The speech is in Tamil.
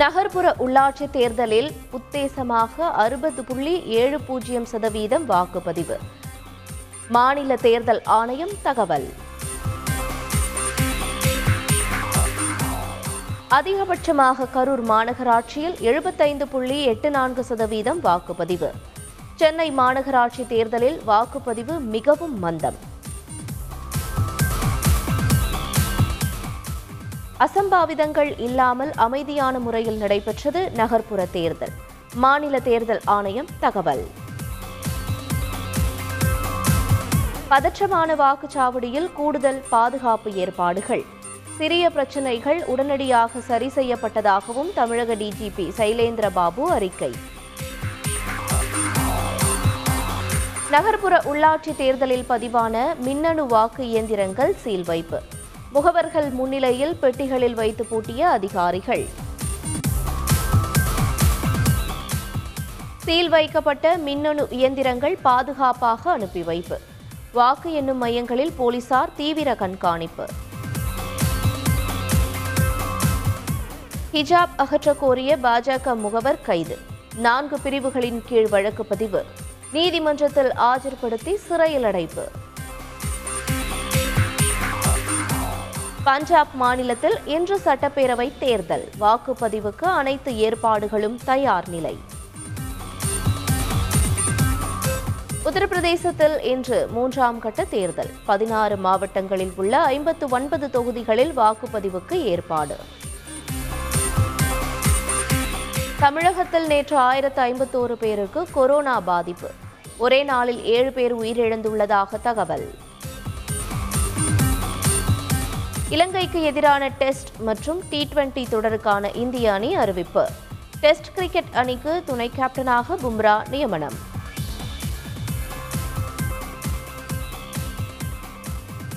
நகர்ப்புற உள்ளாட்சி தேர்தலில் உத்தேசமாக அறுபது புள்ளி ஏழு பூஜ்ஜியம் சதவீதம் வாக்குப்பதிவு. மாநில தேர்தல் ஆணையம் தகவல். அதிகபட்சமாக கரூர் மாநகராட்சியில் எழுபத்தைந்து புள்ளி எட்டு நான்கு சதவீதம் வாக்குப்பதிவு. சென்னை மாநகராட்சி தேர்தலில் வாக்குப்பதிவு மிகவும் மந்தம். அசம்பாவிதங்கள் இல்லாமல் அமைதியான முறையில் நடைபெற்றது நகர்ப்புற தேர்தல். மாநில தேர்தல் ஆணையம் தகவல். பதற்றமான வாக்குச்சாவடியில் கூடுதல் பாதுகாப்பு ஏற்பாடுகள். சிறிய பிரச்சினைகள் உடனடியாக சரி செய்யப்பட்டதாகவும் தமிழக டிஜிபி சைலேந்திர பாபு அறிக்கை. நகர்ப்புற உள்ளாட்சி தேர்தலில் பதிவான மின்னணு வாக்கு இயந்திரங்கள் சீல் வைப்பு. முகவர்கள் முன்னிலையில் பெட்டிகளில் வைத்து பூட்டிய அதிகாரிகள். சீல் வைக்கப்பட்ட மின்னணு இயந்திரங்கள் பாதுகாப்பாக அனுப்பி வைப்பு. வாக்கு எண்ணும் மையங்களில் போலீசார் தீவிர கண்காணிப்பு. ஹிஜாப் அகற்ற கோரிய பாஜக முகவர் கைது. நான்கு பிரிவுகளின் கீழ் வழக்கு பதிவு. நீதிமன்றத்தில் ஆஜர்படுத்தி சிறையில் அடைப்பு. பஞ்சாப் மாநிலத்தில் இன்று சட்டப்பேரவை தேர்தல். வாக்குப்பதிவுக்கு அனைத்து ஏற்பாடுகளும் தயார் நிலை. உத்தரப்பிரதேசத்தில் இன்று மூன்றாம் கட்ட தேர்தல். பதினாறு மாவட்டங்களில் உள்ள ஐம்பத்து ஒன்பது தொகுதிகளில் வாக்குப்பதிவுக்கு ஏற்பாடு. தமிழகத்தில் நேற்று ஆயிரத்து ஐம்பத்தோரு பேருக்கு கொரோனா பாதிப்பு. ஒரே நாளில் ஏழு பேர் உயிரிழந்துள்ளதாக தகவல். இலங்கைக்கு எதிரான டெஸ்ட் மற்றும் டி டுவெண்டி தொடருக்கான இந்திய அணி அறிவிப்பு. டெஸ்ட் கிரிக்கெட் அணிக்கு துணை கேப்டனாக பும்ரா நியமனம்.